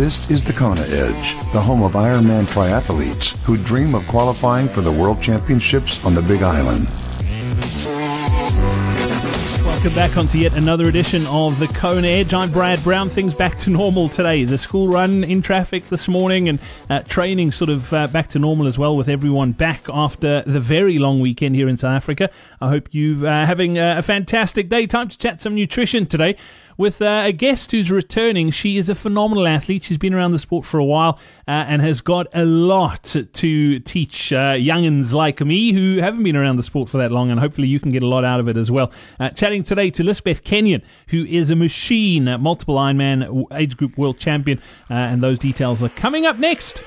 This is the Kona Edge, the home of Ironman triathletes who dream of qualifying for the World Championships on the Big Island. Welcome back onto yet another edition of the Kona Edge. I'm Brad Brown. Things back to normal today. The school run in traffic this morning and uh, training sort of uh, back to normal as well with everyone back after the very long weekend here in South Africa. I hope you're uh, having a fantastic day. Time to chat some nutrition today with uh, a guest who's returning. She is a phenomenal athlete. She's been around the sport for a while uh, and has got a lot to teach uh, youngins like me who haven't been around the sport for that long, and hopefully you can get a lot out of it as well. Uh, chatting today to Lisbeth Kenyon, who is a machine, multiple Ironman age group world champion, uh, and those details are coming up next.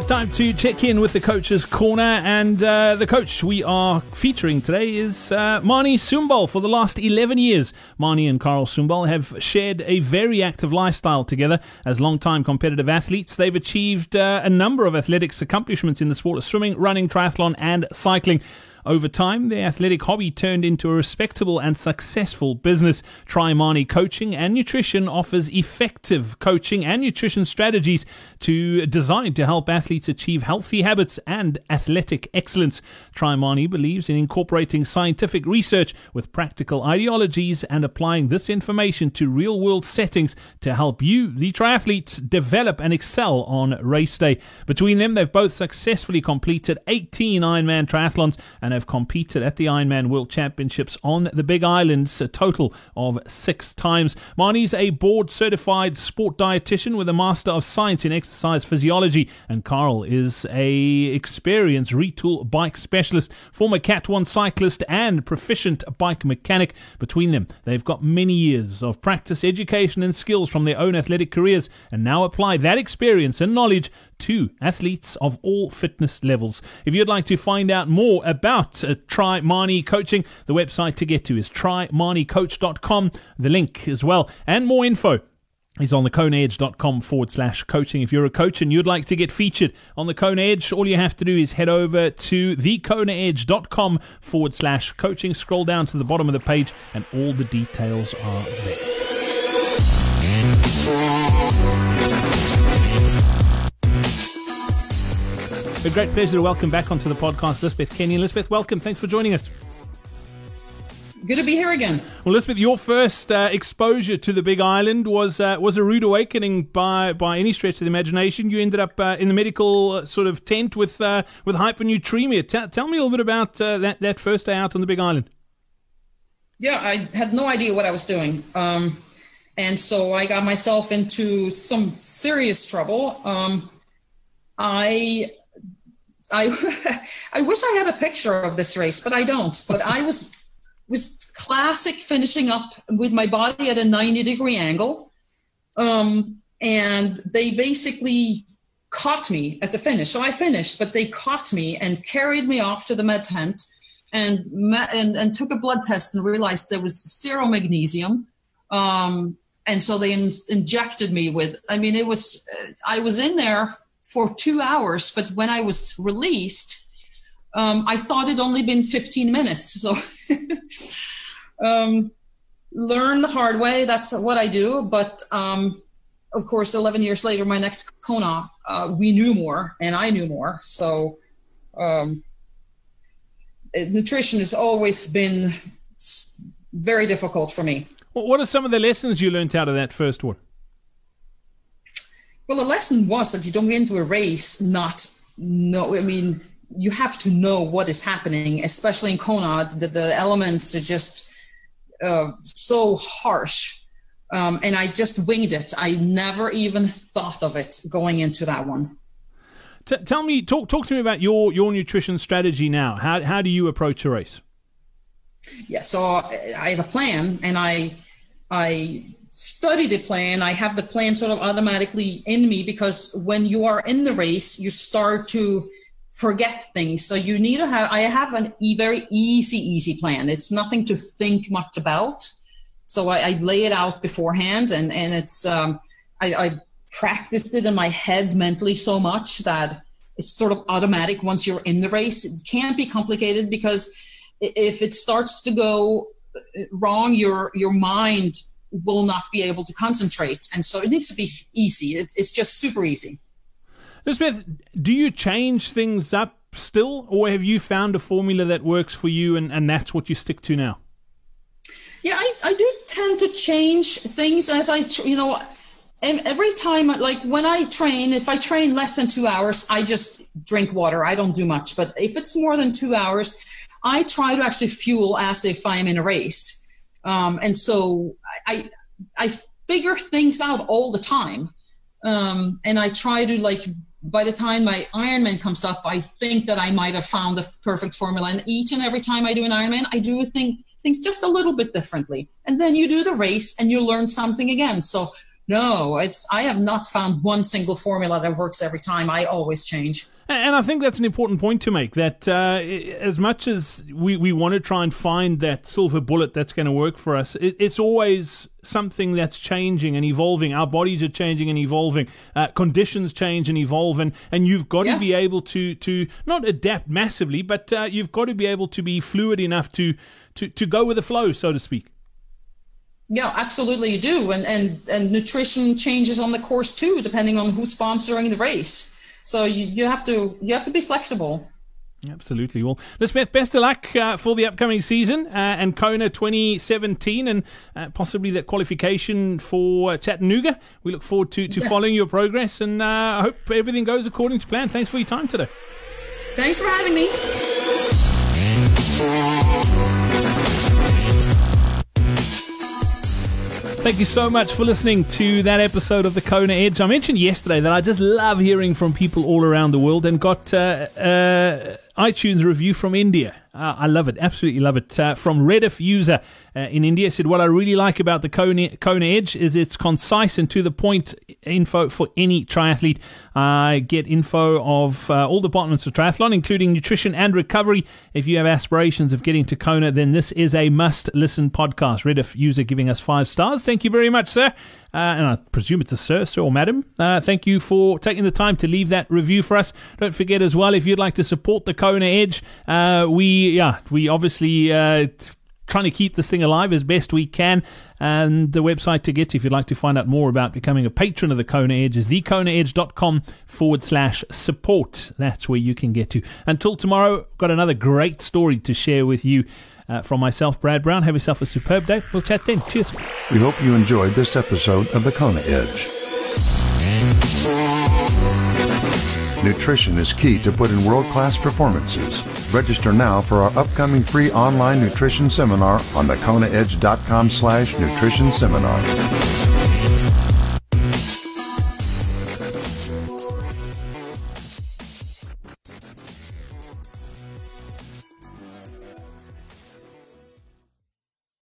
It's time to check in with the coach's corner, and uh, the coach we are featuring today is uh, Marni Sumbal. For the last 11 years, Marni and Karel Sumbal have shared a very active lifestyle together as long-time competitive athletes. They've achieved uh, a number of athletics accomplishments in the sport of swimming, running, triathlon, and cycling. Over time, their athletic hobby turned into a respectable and successful business. TriMarni Coaching and Nutrition offers effective coaching and nutrition strategies to designed to help athletes achieve healthy habits and athletic excellence. TriMarni believes in incorporating scientific research with practical ideologies and applying this information to real-world settings to help you, the triathletes, develop and excel on race day. Between them, they've both successfully completed 18 Ironman triathlons and and have competed at the Ironman World Championships on the Big Islands a total of six times. Marni's a board certified sport dietitian with a Master of Science in Exercise Physiology, and Karel is a experienced Retül bike specialist, former Cat 1 cyclist, and proficient bike mechanic. Between them, they've got many years of practice, education, and skills from their own athletic careers, and now apply that experience and knowledge to athletes of all fitness levels. If you'd like to find out more about uh, TriMarni Coaching, the website to get to is trimarnicoach.com. The link as well, and more info is on the konaedge.com forward slash coaching. If you're a coach and you'd like to get featured on the Kona Edge, all you have to do is head over to thekonaedge.com forward slash coaching. Scroll down to the bottom of the page, and all the details are there. A great pleasure to welcome back onto the podcast Lisbeth Kenyon. Elizabeth, welcome. Thanks for joining us. Good to be here again. Well, Elizabeth, your first uh, exposure to the Big Island was uh, was a rude awakening by by any stretch of the imagination. You ended up uh, in the medical uh, sort of tent with uh, with hyponatremia. T- tell me a little bit about uh, that that first day out on the Big Island. Yeah, I had no idea what I was doing, um, and so I got myself into some serious trouble. Um, I I I wish I had a picture of this race, but I don't. But I was was classic finishing up with my body at a 90 degree angle. Um, and they basically caught me at the finish. So I finished, but they caught me and carried me off to the med tent and and, and took a blood test and realized there was zero magnesium. Um, and so they in, injected me with, I mean, it was, I was in there for two hours, but when I was released, um, I thought it only been 15 minutes. So um, learn the hard way. That's what I do. But um, of course, 11 years later, my next Kona, uh, we knew more and I knew more. So um, nutrition has always been very difficult for me. What are some of the lessons you learned out of that first one? Well, the lesson was that you don't get into a race not know. I mean, you have to know what is happening, especially in Kona. The, the elements are just uh, so harsh. Um, and I just winged it. I never even thought of it going into that one. T- tell me, talk talk to me about your your nutrition strategy now. How how do you approach a race? Yeah, so I have a plan, and I I study the plan. I have the plan sort of automatically in me because when you are in the race, you start to forget things. So you need to have, I have an e- very easy, easy plan. It's nothing to think much about. So I, I lay it out beforehand and, and it's, um, I, I practiced it in my head mentally so much that it's sort of automatic once you're in the race. It can't be complicated because if it starts to go wrong, your your mind will not be able to concentrate, and so it needs to be easy. It, it's just super easy. Smith, do you change things up still, or have you found a formula that works for you, and, and that's what you stick to now? Yeah, I, I do tend to change things as I, you know, every time, like when I train, if I train less than two hours, I just drink water. I don't do much. But if it's more than two hours, I try to actually fuel as if I'm in a race. Um, and so I, I figure things out all the time. Um, and I try to like by the time my Ironman comes up, I think that I might have found the perfect formula. And each and every time I do an Ironman, I do think things just a little bit differently. And then you do the race and you learn something again. So no, it's I have not found one single formula that works every time. I always change. And I think that's an important point to make. That uh, as much as we, we want to try and find that silver bullet that's going to work for us, it, it's always something that's changing and evolving. Our bodies are changing and evolving. Uh, conditions change and evolve, and, and you've got yeah. to be able to to not adapt massively, but uh, you've got to be able to be fluid enough to to to go with the flow, so to speak. Yeah, absolutely, you do, and and and nutrition changes on the course too, depending on who's sponsoring the race. So you, you have to you have to be flexible. Absolutely. Well, Lisbeth, best of luck uh, for the upcoming season uh, and Kona 2017 and uh, possibly that qualification for Chattanooga. We look forward to, to yes. following your progress and uh, I hope everything goes according to plan. Thanks for your time today. Thanks for having me. Thank you so much for listening to that episode of the Kona Edge. I mentioned yesterday that I just love hearing from people all around the world and got uh, uh, iTunes review from India. Uh, I love it, absolutely love it. Uh, from Rediff user uh, in India said, "What I really like about the Kona, Edge is it's concise and to the point info for any triathlete. I get info of uh, all departments of triathlon, including nutrition and recovery. If you have aspirations of getting to Kona, then this is a must-listen podcast." Rediff user giving us five stars. Thank you very much, sir. Uh, and I presume it's a sir, sir or madam. Uh, thank you for taking the time to leave that review for us. Don't forget as well if you'd like to support the Kona Edge, uh, we yeah we obviously uh, trying to keep this thing alive as best we can. And the website to get to if you'd like to find out more about becoming a patron of the Kona Edge is thekonaedge.com forward slash support. That's where you can get to. Until tomorrow, got another great story to share with you. Uh, from myself, Brad Brown, have yourself a superb day. We'll chat then. Cheers. We hope you enjoyed this episode of the Kona Edge. Nutrition is key to put in world-class performances. Register now for our upcoming free online nutrition seminar on thekonaedge.com slash nutrition seminar.